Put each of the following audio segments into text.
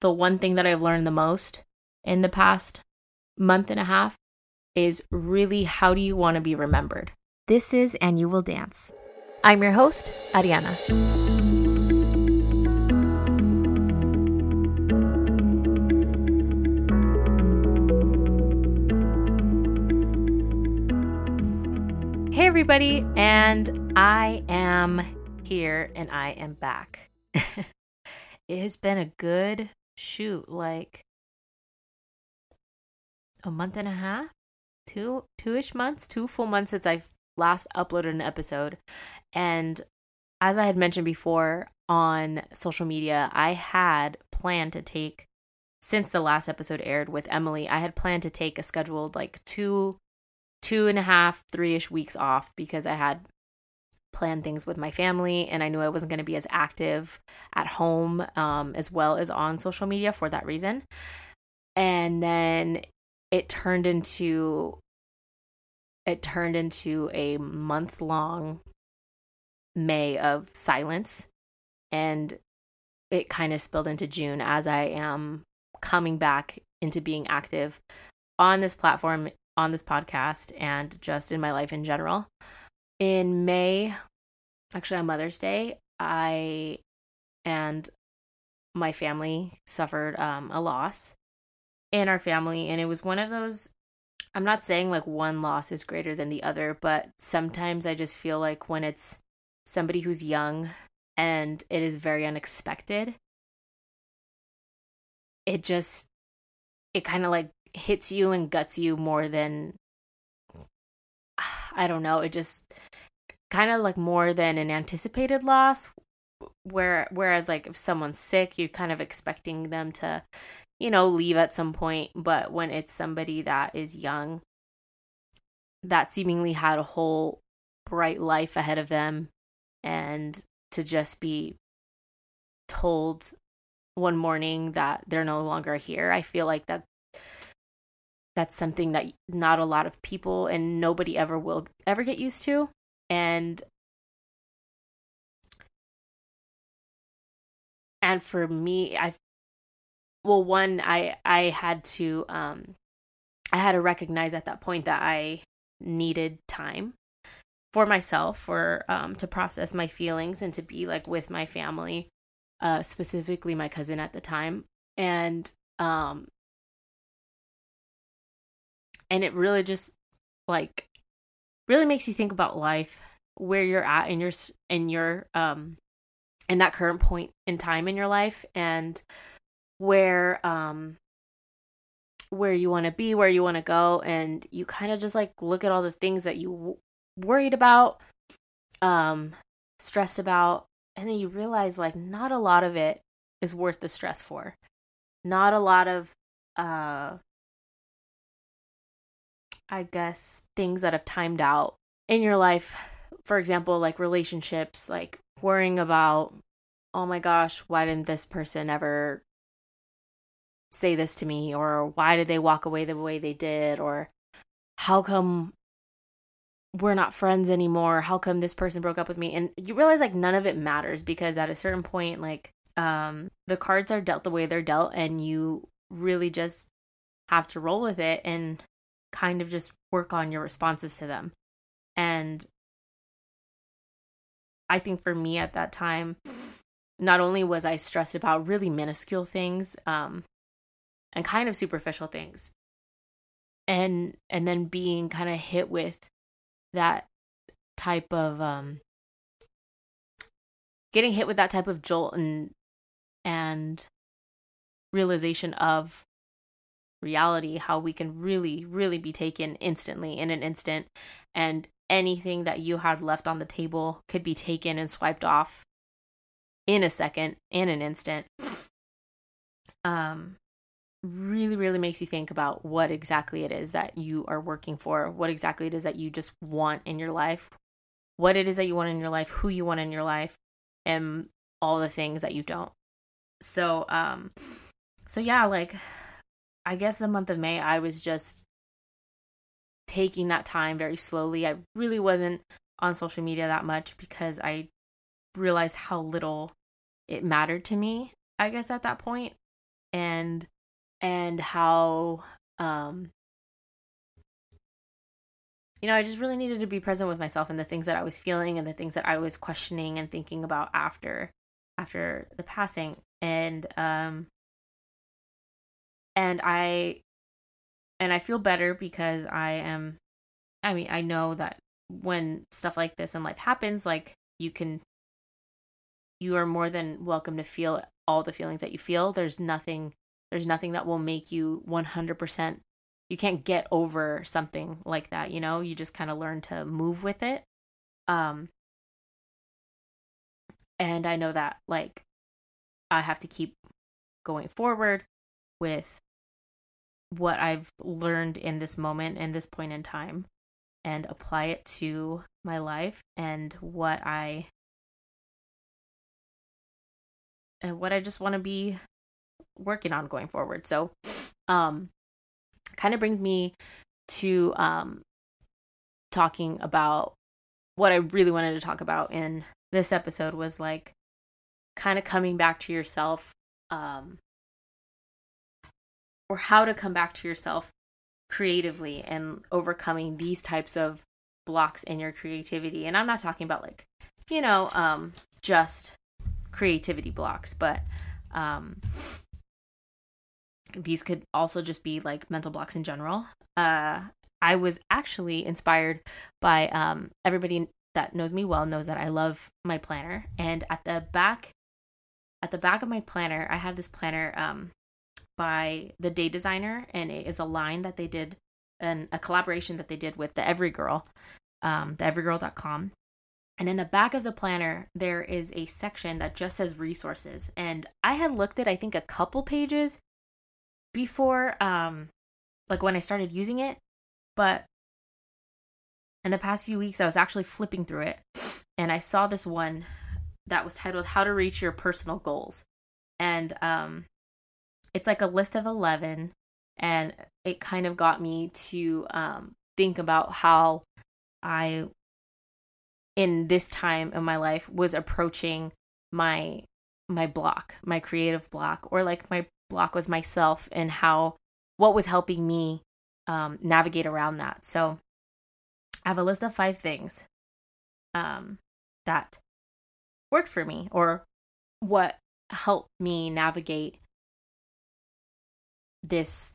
the one thing that I've learned the most in the past month and a half is really how do you want to be remembered? This is And You Will Dance. I'm your host, Ariana. Hey, everybody, and I am here and I am back. it has been a good shoot, like a month and a half, two two ish months, two full months since I last uploaded an episode. And as I had mentioned before on social media, I had planned to take since the last episode aired with Emily, I had planned to take a scheduled like two two and a half, three ish weeks off because I had planned things with my family and I knew I wasn't going to be as active at home um, as well as on social media for that reason. And then it turned into it turned into a month long May of silence and it kind of spilled into June as I am coming back into being active on this platform on this podcast and just in my life in general. In May, actually on Mother's Day, I and my family suffered um, a loss in our family. And it was one of those, I'm not saying like one loss is greater than the other, but sometimes I just feel like when it's somebody who's young and it is very unexpected, it just, it kind of like hits you and guts you more than I don't know, it just kind of like more than an anticipated loss where whereas like if someone's sick, you're kind of expecting them to you know leave at some point, but when it's somebody that is young that seemingly had a whole bright life ahead of them and to just be told one morning that they're no longer here. I feel like that that's something that not a lot of people and nobody ever will ever get used to. And and for me i well one i i had to um i had to recognize at that point that i needed time for myself for um to process my feelings and to be like with my family uh specifically my cousin at the time. And um and it really just like really makes you think about life where you're at in your in your um in that current point in time in your life and where um where you want to be where you want to go and you kind of just like look at all the things that you w- worried about um stressed about and then you realize like not a lot of it is worth the stress for. Not a lot of uh I guess, things that have timed out in your life. For example, like relationships, like worrying about, oh my gosh, why didn't this person ever say this to me? Or why did they walk away the way they did? Or how come we're not friends anymore? How come this person broke up with me? And you realize like none of it matters because at a certain point, like, um, the cards are dealt the way they're dealt, and you really just have to roll with it and kind of just work on your responses to them. And I think for me at that time, not only was I stressed about really minuscule things um, and kind of superficial things, and and then being kind of hit with that type of um, getting hit with that type of jolt and and realization of reality how we can really really be taken instantly in an instant. And anything that you had left on the table could be taken and swiped off in a second in an instant. Um really really makes you think about what exactly it is that you are working for what exactly it is that you just want in your life what it is that you want in your life who you want in your life and all the things that you don't. So um so yeah like I guess the month of May, I was just taking that time very slowly. I really wasn't on social media that much because I realized how little it mattered to me, I guess, at that point. and and how um you know, I just really needed to be present with myself and the things that I was feeling and the things that I was questioning and thinking about after after the passing and um and I and I feel better because I am I mean, I know that when stuff like this in life happens, like you can you are more than welcome to feel all the feelings that you feel. There's nothing there's nothing that will make you 100% you can't get over something like that, you know? You just kind of learn to move with it. Um and I know that like I have to keep going forward with what I've learned in this moment and this point in time and apply it to my life and what I and what I just want to be working on going forward. So um kind of brings me to um talking about what I really wanted to talk about in this episode was like kind of coming back to yourself um or how to come back to yourself creatively and overcoming these types of blocks in your creativity. And I'm not talking about like, you know, um, just creativity blocks, but um, these could also just be like mental blocks in general. Uh, I was actually inspired by um, everybody that knows me well knows that I love my planner, and at the back, at the back of my planner, I have this planner um, by the day designer and it is a line that they did and a collaboration that they did with the every girl um, the everygirl.com and in the back of the planner there is a section that just says resources. And i had looked at i think a couple pages before um like when i started using it but in the past few weeks i was actually flipping through it and i saw this one that was titled how to reach your personal goals. And um it's like a list of 11 and it kind of got me to um, think about how i in this time in my life was approaching my my block my creative block or like my block with myself and how what was helping me um, navigate around that. So i have a list of five things um, that worked for me or what helped me navigate this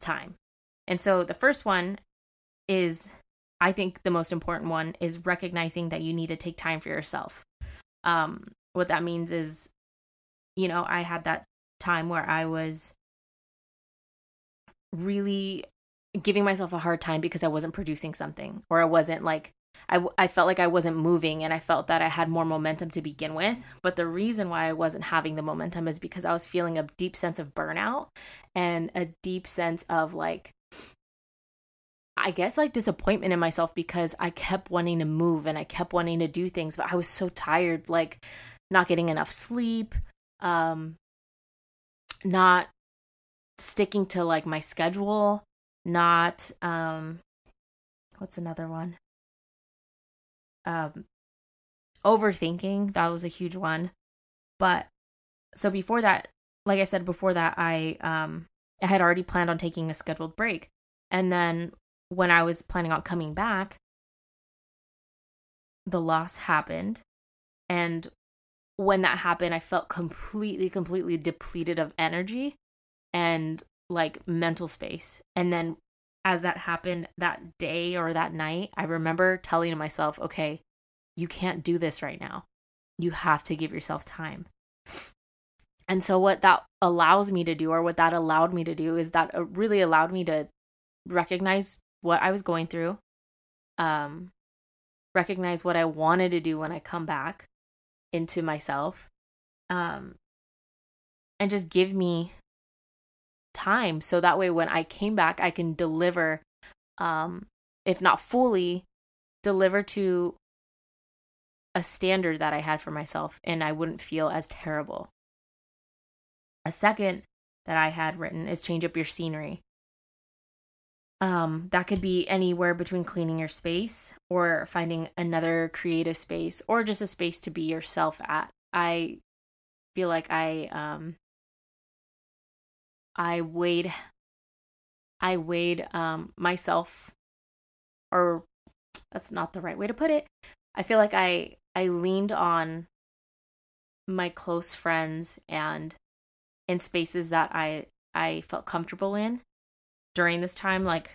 time. And so the first one is, I think the most important one is recognizing that you need to take time for yourself. Um, what that means is, you know, I had that time where I was really giving myself a hard time because I wasn't producing something or I wasn't like I, I felt like I wasn't moving and I felt that I had more momentum to begin with. But the reason why I wasn't having the momentum is because I was feeling a deep sense of burnout and a deep sense of like, I guess like disappointment in myself because I kept wanting to move and I kept wanting to do things, but I was so tired, like not getting enough sleep, um, not sticking to like my schedule, not, um, what's another one? Um, overthinking that was a huge one. But so before that like i said before that i um i had already planned on taking a scheduled break. And then when i was planning on coming back the loss happened. And when that happened i felt completely completely depleted of energy and like mental space. And then as that happened that day or that night, I remember telling myself, okay, you can't do this right now. You have to give yourself time. And so, what that allows me to do, or what that allowed me to do, is that it really allowed me to recognize what I was going through, um, recognize what I wanted to do when I come back into myself, um, and just give me time so that way when I came back I can deliver um if not fully deliver to a standard that I had for myself and I wouldn't feel as terrible. A second that I had written is change up your scenery. Um, that could be anywhere between cleaning your space or finding another creative space or just a space to be yourself at. I feel like I um I weighed I weighed um myself or that's not the right way to put it. I feel like I I leaned on my close friends and in spaces that I I felt comfortable in during this time like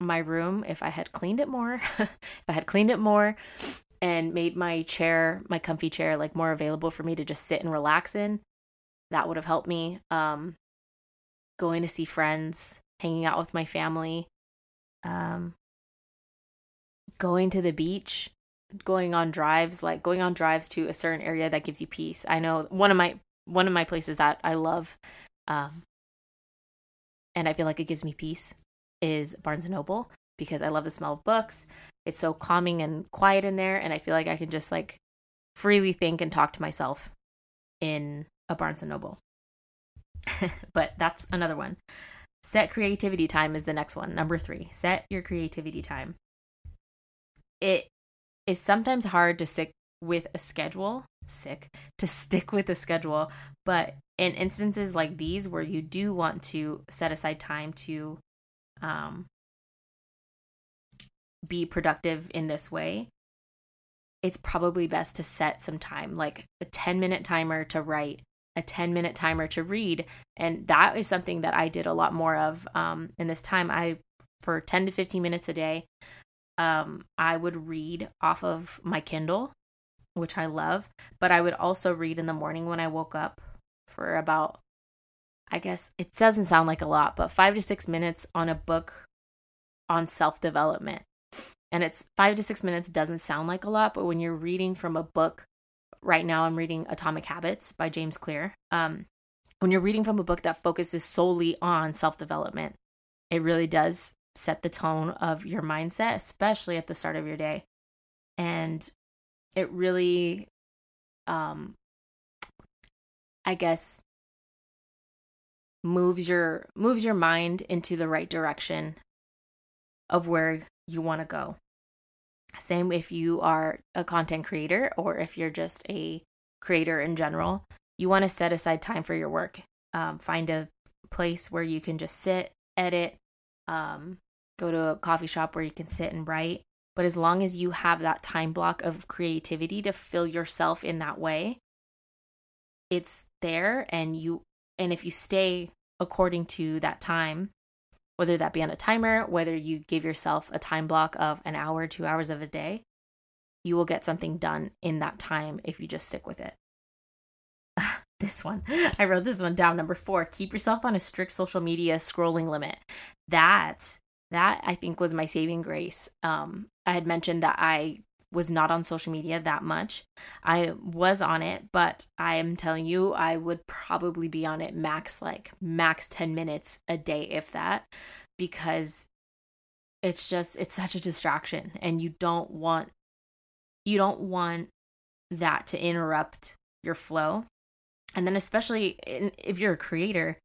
my room if I had cleaned it more if I had cleaned it more and made my chair my comfy chair like more available for me to just sit and relax in that would have helped me um going to see friends hanging out with my family um going to the beach going on drives like going on drives to a certain area that gives you peace. I know one of my one of my places that i love um and i feel like it gives me peace is barnes and noble because i love the smell of books. It's so calming and quiet in there and i feel like i can just like freely think and talk to myself in a barnes and noble but that's another one. Set creativity time is the next one number three. Set your creativity time. It is sometimes hard to stick with a schedule, sick, to stick with a schedule, but in instances like these where you do want to set aside time to um, be productive in this way, it's probably best to set some time, like a 10 minute timer to write, a 10 minute timer to read. And that is something that I did a lot more of um, in this time. I, for 10 to 15 minutes a day, um, I would read off of my Kindle, which I love, but I would also read in the morning when I woke up for about, I guess it doesn't sound like a lot, but five to six minutes on a book on self development. And it's five to six minutes doesn't sound like a lot, but when you're reading from a book, right now I'm reading Atomic Habits by James Clear. Um, when you're reading from a book that focuses solely on self development, it really does set the tone of your mindset, especially at the start of your day. And it really, um, I guess, moves your moves your mind into the right direction of where you want to go. Same if you are a content creator or if you're just a creator in general, you want to set aside time for your work. Um, find a place where you can just sit, edit, um, go to a coffee shop where you can sit and write. But as long as you have that time block of creativity to fill yourself in that way, it's there and you and if you stay according to that time, whether that be on a timer, whether you give yourself a time block of an hour, 2 hours of a day, you will get something done in that time if you just stick with it. this one. I wrote this one down. Number four, keep yourself on a strict social media scrolling limit. That that I think was my saving grace. Um, I had mentioned that I was not on social media that much. I was on it, but I am telling you, I would probably be on it max like max 10 minutes a day, if that, because it's just, it's such a distraction and you don't want, you don't want that to interrupt your flow and then, especially if you're a creator,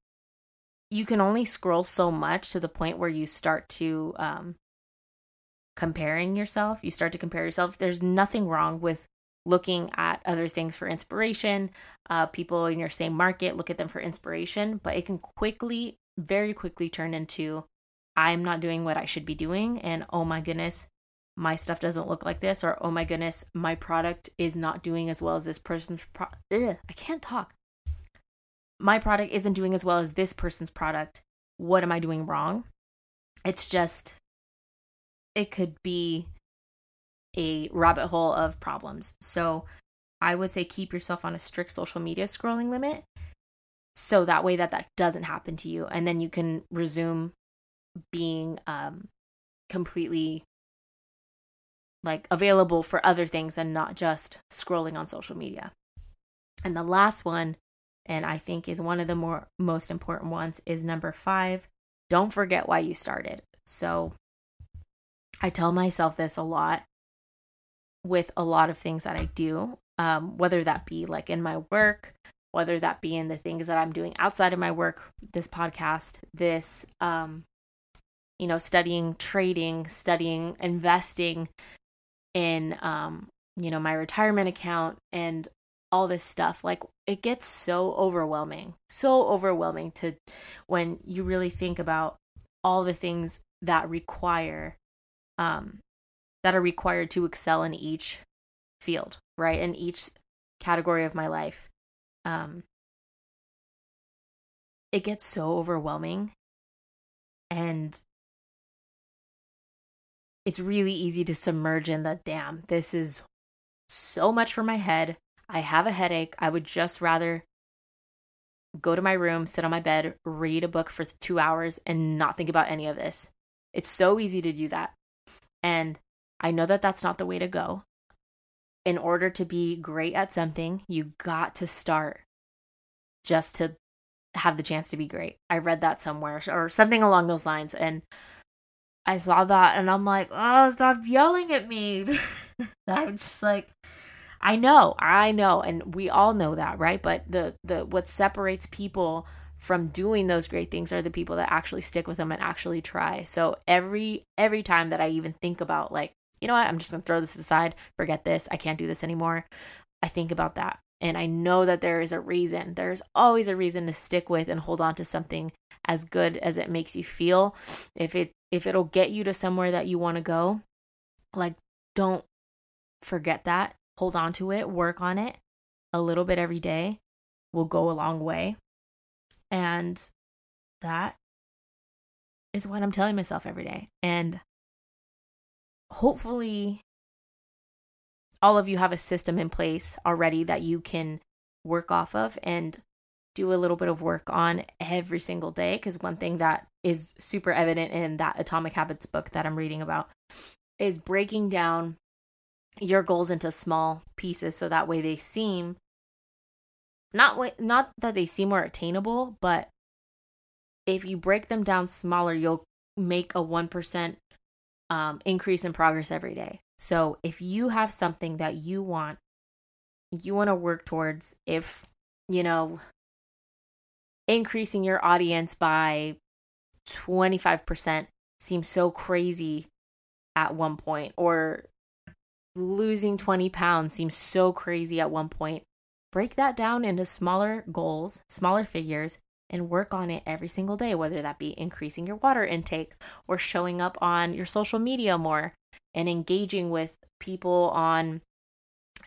you can only scroll so much to the point where you start to um, comparing yourself. You start to compare yourself. There's nothing wrong with looking at other things for inspiration. Uh, people in your same market, look at them for inspiration, but it can quickly, very quickly turn into I'm not doing what I should be doing. And oh my goodness, my stuff doesn't look like this. Or oh my goodness, my product is not doing as well as this person's. Pro- Ugh, I can't talk my product isn't doing as well as this person's product. What am I doing wrong? It's just, it could be a rabbit hole of problems. So I would say keep yourself on a strict social media scrolling limit. So that way that that doesn't happen to you. And then you can resume being um, completely like available for other things and not just scrolling on social media. And the last one and I think is one of the more most important ones is number 5, don't forget why you started. So I tell myself this a lot with a lot of things that I do, um, whether that be like in my work, whether that be in the things that I'm doing outside of my work, this podcast, this, um, you know, studying trading, studying investing in, um, you know, my retirement account and all this stuff. Like it gets so overwhelming, so overwhelming to when you really think about all the things that require um that are required to excel in each field, right? In each category of my life. Um it gets so overwhelming and it's really easy to submerge in the damn this is so much for my head I have a headache. I would just rather go to my room, sit on my bed, read a book for two hours, and not think about any of this. It's so easy to do that. And I know that that's not the way to go. In order to be great at something, you got to start just to have the chance to be great. I read that somewhere or something along those lines. And I saw that and I'm like, oh, stop yelling at me. I'm just like, I know, I know, and we all know that, right? But the the what separates people from doing those great things are the people that actually stick with them and actually try. So every every time that I even think about like, you know what, I'm just going to throw this aside, forget this, I can't do this anymore. I think about that. And I know that there is a reason. There's always a reason to stick with and hold on to something as good as it makes you feel. If it if it'll get you to somewhere that you want to go, like don't forget that hold on to it, work on it a little bit every day will go a long way. And that is what I'm telling myself every day. And hopefully, all of you have a system in place already that you can work off of and do a little bit of work on every single day. Because one thing that is super evident in that Atomic Habits book that I'm reading about is breaking down your goals into small pieces so that way they seem not not that they seem more attainable, but if you break them down smaller, you'll make a 1% um, increase in progress every day. So if you have something that you want, you want to work towards, if, you know, increasing your audience by 25% seems so crazy at one point, or losing 20 pounds seems so crazy at one point. Break that down into smaller goals, smaller figures, and work on it every single day, whether that be increasing your water intake or showing up on your social media more and engaging with people on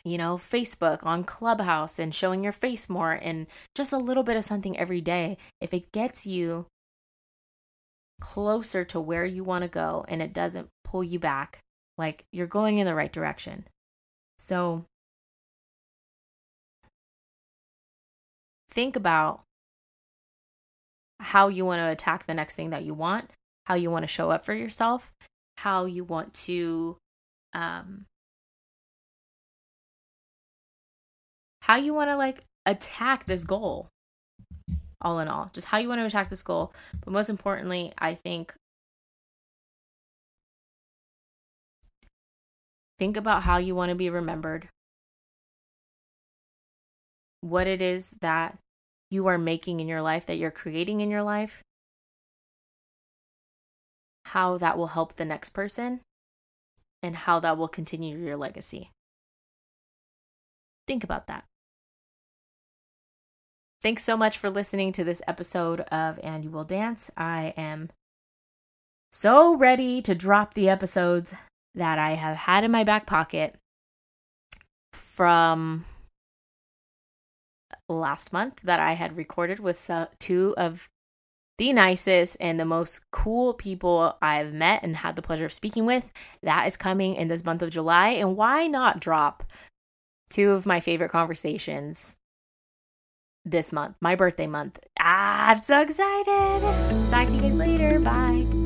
you know, Facebook, on Clubhouse, and showing your face more, and just a little bit of something every day. If it gets you closer to where you want to go and it doesn't pull you back, like you're going in the right direction. So think about how you want to attack the next thing that you want, how you want to show up for yourself, how you want to um how you want to like attack this goal all in all. Just how you want to attack this goal. But most importantly i think Think about how you want to be remembered, what it is that you are making in your life, that you're creating in your life, how that will help the next person, and how that will continue your legacy. Think about that. Thanks so much for listening to this episode of And You Will Dance. I am so ready to drop the episodes that I have had in my back pocket from last month that I had recorded with two of the nicest and the most cool people I've met and had the pleasure of speaking with. That is coming in this month of July. And why not drop two of my favorite conversations this month, my birthday month? Ah, I'm so excited. Talk to you guys later. Bye.